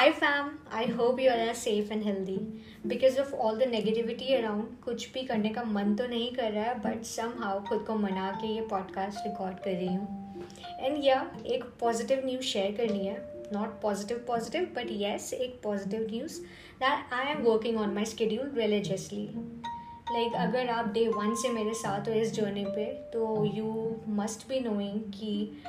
Hi fam, I hope you are safe and healthy. Because of all the negativity around, कुछ भी करने का मन तो नहीं कर रहा है बट सम हाउ खुद को मना के ये पॉडकास्ट रिकॉर्ड कर रही हूँ। एंड या एक पॉजिटिव न्यूज़ शेयर करनी है। Not positive positive but yes एक positive news that I am working on my schedule religiously like अगर आप डे वन से मेरे साथ हो इस जर्नी पे तो यू मस्ट बी नोइंग कि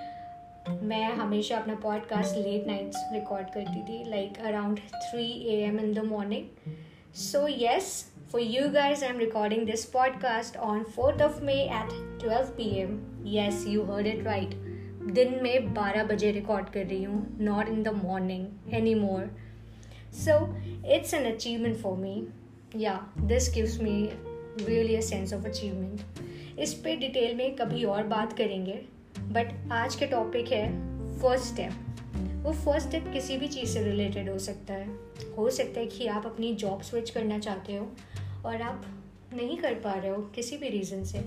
मैं हमेशा अपना पॉडकास्ट लेट नाइट्स रिकॉर्ड करती थी like around three A M in the morning so yes for you guys I am recording this podcast on fourth of May at twelve P M yes you heard it right दिन में बारह बजे record कर रही हूँ not in the morning any more so it's an achievement for me या this gives me really a sense of achievement इस पे डिटेल में कभी और बात करेंगे। बट आज के टॉपिक है फ़र्स्ट स्टेप वो फ़र्स्ट स्टेप किसी भी चीज़ से रिलेटेड हो सकता है। हो सकता है कि आप अपनी जॉब स्विच करना चाहते हो और आप नहीं कर पा रहे हो किसी भी रीज़न से।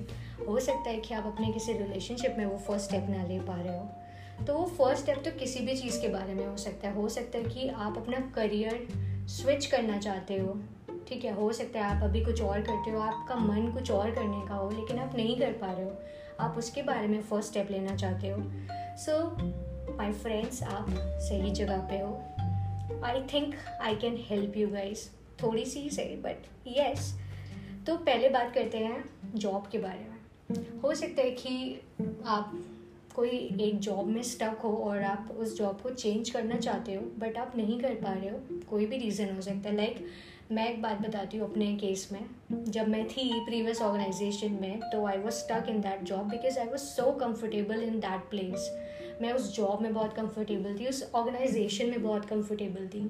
हो सकता है कि आप अपने किसी रिलेशनशिप में वो फ़र्स्ट स्टेप ना ले पा रहे हो। तो वो फ़र्स्ट स्टेप तो किसी भी चीज़ के बारे में हो सकता है। हो सकता है कि आप अपना करियर स्विच करना चाहते हो। ठीक है, हो सकता है आप अभी कुछ और करते हो, आपका मन कुछ और करने का हो, लेकिन आप नहीं कर पा रहे हो। आप उसके बारे में फ़र्स्ट स्टेप लेना चाहते हो। सो माई फ्रेंड्स आप सही जगह पे हो। I think I can help you guys थोड़ी सी सही बट येस तो पहले बात करते हैं जॉब के बारे में। हो सकता है कि आप कोई एक जॉब में स्टक हो और आप उस जॉब को चेंज करना चाहते हो बट आप नहीं कर पा रहे हो। कोई भी रीज़न हो सकता है। लाइक like, मैं एक बात बताती हूँ अपने केस में। जब मैं थी प्रीवियस ऑर्गेनाइजेशन में तो I was stuck in that job because I was so comfortable in that place मैं उस जॉब में बहुत कम्फर्टेबल थी, उस ऑर्गेनाइजेशन में बहुत कम्फर्टेबल थी।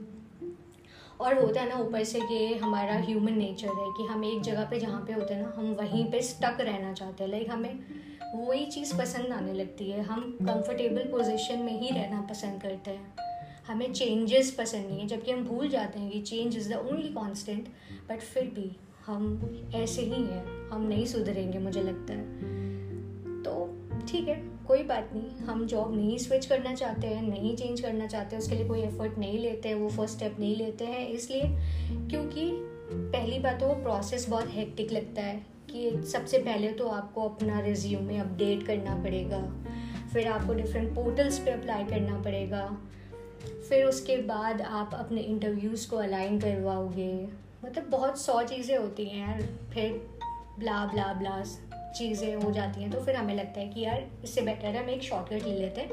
और होता है ना ऊपर से कि हमारा ह्यूमन नेचर है कि हम एक जगह पे जहाँ पे होते हैं ना, हम वहीं पे स्टक रहना चाहते हैं। लाइक हमें वही चीज़ पसंद आने लगती है। हम कंफर्टेबल पोजीशन में ही रहना पसंद करते हैं। हमें चेंजेस पसंद नहीं है, जबकि हम भूल जाते हैं कि change is the only constant but फिर भी हम ऐसे ही हैं, हम नहीं सुधरेंगे मुझे लगता है। तो ठीक है, कोई बात नहीं, हम जॉब नहीं स्विच करना चाहते हैं, नहीं चेंज करना चाहते हैं उसके लिए कोई एफर्ट नहीं लेते हैं वो फ़र्स्ट स्टेप नहीं लेते हैं, इसलिए क्योंकि पहली बात तो वो प्रोसेस बहुत हेक्टिक लगता है कि सबसे पहले तो आपको अपना रिज्यूमे अपडेट करना पड़ेगा, फिर आपको डिफरेंट पोर्टल्स पे अप्लाई करना पड़ेगा फिर उसके बाद आप अपने इंटरव्यूज़ को अलाइन करवाओगे। मतलब बहुत सौ चीज़ें होती हैं फिर ब्ला ब्ला ब्ला चीज़ें हो जाती हैं तो फिर हमें लगता है कि यार इससे बेटर है, हम एक शॉर्टकट ले लेते हैं।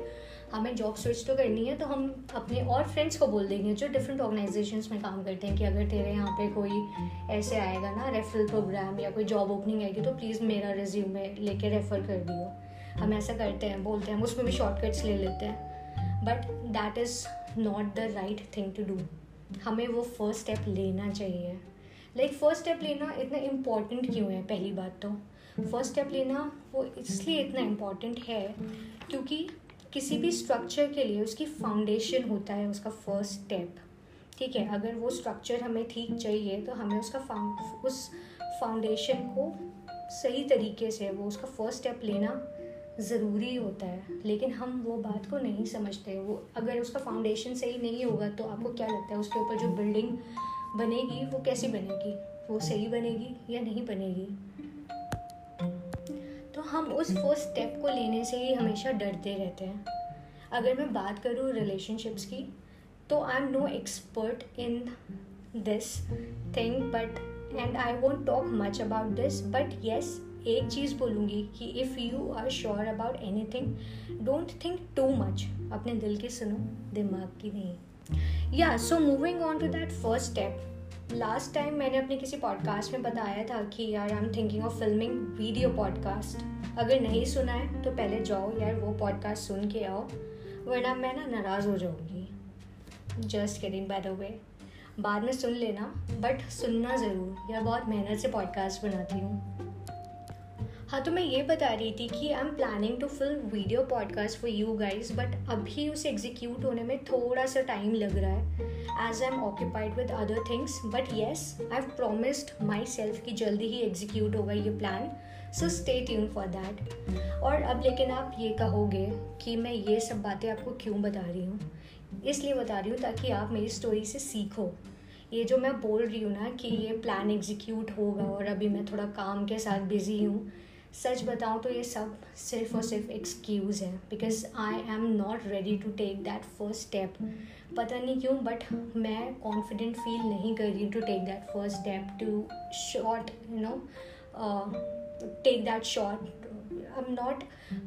हमें जॉब स्विच तो करनी है तो हम अपने और फ्रेंड्स को बोल देंगे जो डिफरेंट ऑर्गेनाइजेशंस में काम करते हैं कि अगर तेरे यहाँ पे कोई ऐसे आएगा ना रेफरल प्रोग्राम या कोई जॉब ओपनिंग आएगी तो प्लीज़ मेरा रिज्यूमे लेके रेफ़र कर दियो। हम ऐसा करते हैं, बोलते हैं उसमें भी शॉर्टकट्स ले लेते हैं। But that is not the right thing to do हमें वो फ़र्स्ट स्टेप लेना चाहिए। लाइक फ़र्स्ट स्टेप लेना इतना इंपॉर्टेंट क्यों है? पहली बात तो। फ़र्स्ट स्टेप लेना वो इसलिए इतना इंपॉर्टेंट है क्योंकि किसी भी स्ट्रक्चर के लिए उसकी फाउंडेशन होता है उसका फ़र्स्ट स्टेप ठीक है? अगर वो स्ट्रक्चर हमें ठीक चाहिए तो हमें उसका फाउंड उस फाउंडेशन को सही तरीके से वो उसका फ़र्स्ट स्टेप लेना ज़रूरी होता है, लेकिन हम वो बात को नहीं समझते। वो अगर उसका फाउंडेशन सही नहीं होगा तो आपको क्या लगता है, उसके ऊपर जो बिल्डिंग बनेगी, वो कैसी बनेगी? वो सही बनेगी या नहीं बनेगी? तो हम उस फ़र्स्ट स्टेप को लेने से ही हमेशा डरते रहते हैं। अगर मैं बात करूँ रिलेशनशिप्स की तो I am no expert in this thing but and I won't talk much about this but yes एक चीज़ बोलूँगी कि if you are sure about anything don't think too much अपने दिल की सुनो, दिमाग की नहीं। या so moving on to that first step last time मैंने अपने किसी पॉडकास्ट में बताया था कि यार I am thinking of filming video podcast अगर नहीं सुना है तो पहले जाओ यार, वो पॉडकास्ट सुन के आओ, वरना मैं ना नाराज़ हो जाऊँगी। Just getting by the way बाद में सुन लेना बट सुनना ज़रूर। यार, बहुत मेहनत से पॉडकास्ट बनाती हूँ। हाँ तो मैं ये बता रही थी कि I am planning to film video podcast for you guys but अभी उसे एग्जीक्यूट होने में थोड़ा सा टाइम लग रहा है as I am occupied with other things but yes I have promised myself कि जल्दी ही एग्जीक्यूट होगा ये plan so stay tune for that और अब लेकिन आप ये कहोगे कि मैं ये सब बातें आपको क्यों बता रही हूँ? इसलिए बता रही हूँ ताकि आप मेरी स्टोरी से सीखो। ये जो मैं बोल रही हूँ ना कि ये प्लान एग्जीक्यूट होगा और अभी मैं थोड़ा काम के साथ बिज़ी हूँ सच बताऊँ तो ये सब सिर्फ़ और सिर्फ़ एक्सक्यूज़ है because I am not ready to take that first step पता नहीं क्यों बट मैं कॉन्फिडेंट फील नहीं कर रही हूँ to take that first step to short you know take that short I am not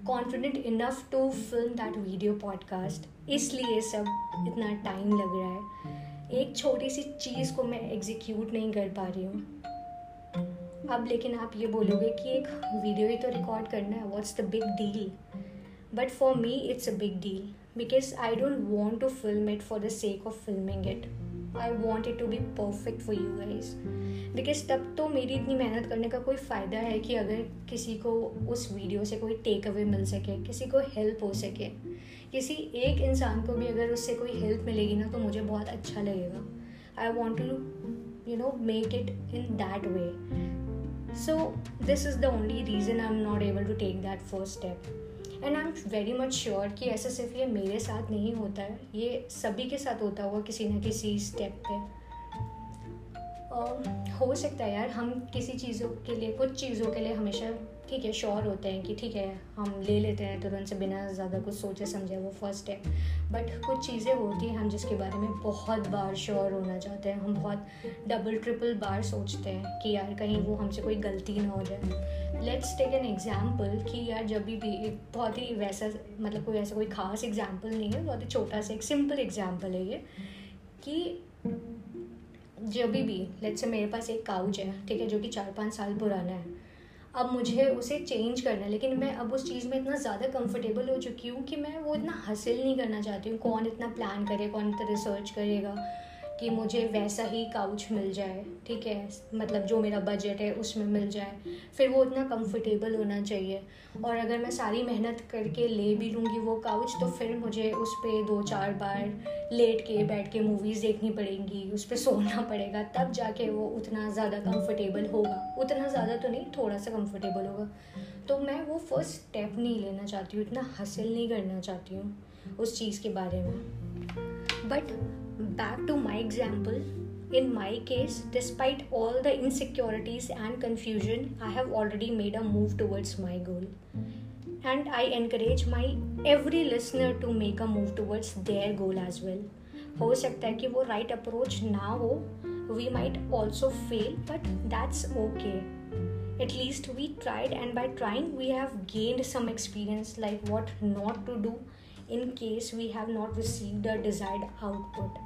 confident enough to film that video podcast इसलिए सब इतना टाइम लग रहा है। एक छोटी सी चीज़ को मैं एग्जीक्यूट नहीं कर पा रही हूँ। अब लेकिन आप ये बोलोगे कि एक वीडियो ही तो रिकॉर्ड करना है what's the big deal but for me it's a big deal because I don't want to film it for the sake of filming it I want it to be perfect for you guys because तब तो मेरी इतनी मेहनत करने का कोई फ़ायदा है कि अगर किसी को उस वीडियो से कोई टेक अवे मिल सके, किसी को हेल्प हो सके। किसी एक इंसान को भी अगर उससे कोई हेल्प मिलेगी ना तो मुझे बहुत अच्छा लगेगा। I want to you know make it in that way so, this is the only reason i'm not able to take that first step. And I am very much sure कि ऐसा सिर्फ़ ये मेरे साथ नहीं होता है। ये सभी के साथ होता हुआ किसी ना किसी स्टेप पे। हो सकता है यार, हम किसी चीज़ों के लिए, कुछ चीज़ों के लिए हमेशा ठीक है श्योर होते हैं कि ठीक है, हम ले लेते हैं, तुरंत से बिना ज़्यादा कुछ सोचे समझे, वो फ़र्स्ट है। बट कुछ चीज़ें होती हैं हम जिसके बारे में बहुत बार श्योर होना चाहते हैं, हम बहुत डबल ट्रिपल बार सोचते हैं कि यार कहीं वो हमसे कोई गलती ना हो जाए। लेट्स टेक एन एग्ज़ाम्पल कि यार जब भी एक बहुत ही वैसा मतलब कोई ऐसा कोई खास एग्ज़ाम्पल नहीं है, बहुत ही छोटा सा, एक सिंपल एग्ज़ाम्पल है ये कि जब भी लेट्स से मेरे पास एक काउच है, ठीक है, जो कि चार पाँच साल पुराना है अब मुझे उसे चेंज करना है। लेकिन मैं अब उस चीज़ में इतना ज़्यादा कंफर्टेबल हो चुकी हूँ कि मैं वो इतना हासिल नहीं करना चाहती हूँ। कौन इतना प्लान करे, कौन इतना रिसर्च करेगा। कि मुझे वैसा ही काउच मिल जाए, ठीक है? मतलब जो मेरा बजट है, उसमें मिल जाए। फिर वो इतना कंफर्टेबल होना चाहिए। और अगर मैं सारी मेहनत करके ले भी लूँगी वो काउच तो फिर मुझे उस पर दो चार बार लेट के बैठ के मूवीज़ देखनी पड़ेंगी, उस पर सोना पड़ेगा, तब जाके वो उतना ज़्यादा कंफर्टेबल होगा। उतना ज़्यादा तो नहीं, थोड़ा सा कंफर्टेबल होगा। तो मैं वो फ़र्स्ट स्टेप नहीं लेना चाहती हूँ, इतना हासिल नहीं करना चाहती हूँ उस चीज़ के बारे में। But back to my example, in my case, despite all the insecurities and confusion, I have already made a move towards my goal. And I encourage my every listener to make a move towards their goal as well. हो सकता है कि वो right approach ना हो we might also fail but that's okay at least we tried and by trying we have gained some experience like what not to do in case we have not received the desired output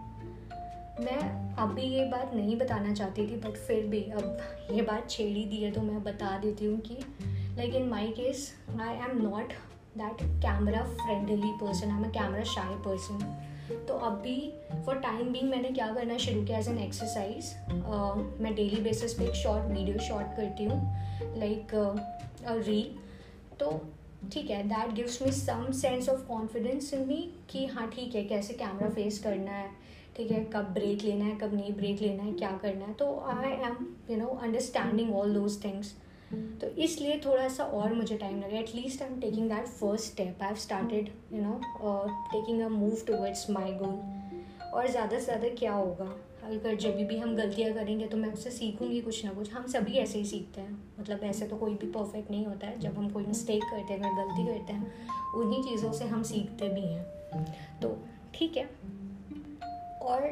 मैं अभी ये बात नहीं बताना चाहती थी but फिर भी अब ये बात छेड़ी दी है तो मैं बता देती हूँ कि like in my case I am not that camera friendly person I am a camera shy person तो अभी फॉर टाइम बिंग मैंने क्या करना शुरू किया एज एन एक्सरसाइज मैं डेली बेसिस पे एक शॉर्ट वीडियो शॉर्ट करती हूँ लाइक रील तो ठीक है that gives me some sense of confidence in me कि हाँ ठीक है, कैसे कैमरा फेस करना है ठीक है, कब ब्रेक लेना है, कब नहीं ब्रेक लेना है, क्या करना है? तो I am you know understanding all those things तो इसलिए थोड़ा सा और मुझे टाइम लगा। At least I am taking that first step I have started you know taking a move towards my goal और ज़्यादा से ज़्यादा क्या होगा? अगर जब भी हम गलतियाँ करेंगे तो मैं उससे सीखूँगी कुछ ना कुछ। हम सभी ऐसे ही सीखते हैं। मतलब ऐसे तो कोई भी परफेक्ट नहीं होता है। जब हम कोई मिस्टेक करते हैं गलती करते हैं, उन्हीं चीज़ों से हम सीखते भी हैं। तो ठीक है। और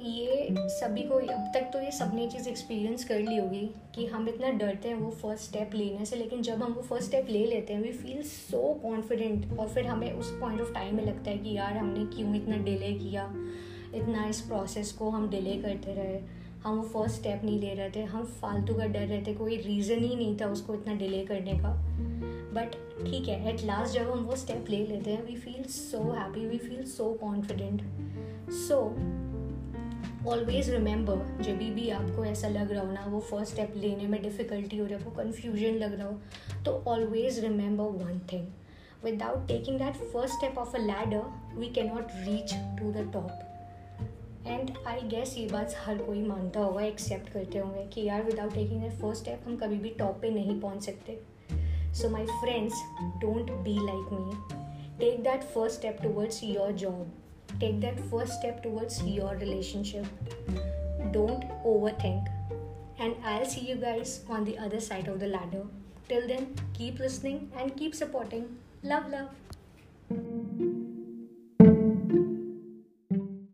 ये सभी को, अब तक तो ये सबने चीज़ एक्सपीरियंस कर ली होगी कि हम इतना डरते हैं वो फ़र्स्ट स्टेप लेने से, लेकिन जब हम वो फ़र्स्ट स्टेप ले लेते हैं वी फील सो कॉन्फिडेंट और फिर हमें उस पॉइंट ऑफ़ टाइम में लगता है कि यार हमने क्यों इतना डिले किया? इतना इस प्रोसेस को हम डिले करते रहे। हम वो फ़र्स्ट स्टेप नहीं ले रहे थे। हम फालतू का डर रहे थे। कोई रीज़न ही नहीं था उसको इतना डिले करने का। बट ठीक है एट लास्ट जब हम वो स्टेप ले लेते हैं we feel so happy we feel so confident so always remember जब भी आपको ऐसा लग रहा हो ना, वो फ़र्स्ट स्टेप लेने में डिफ़िकल्टी हो रही हो कन्फ्यूज़न लग रहा हो तो always remember one thing without taking that first step of a ladder we cannot reach to the top and I guess ये बात हर कोई मानता होगा एक्सेप्ट करते होंगे कि यार without taking that first step हम कभी भी टॉप पे नहीं पहुँच सकते. So my friends don't be like me take that first step towards your job take that first step towards your relationship. Don't overthink. And I'll see you guys on the other side of the ladder. Till then, keep listening and keep supporting. Love, love.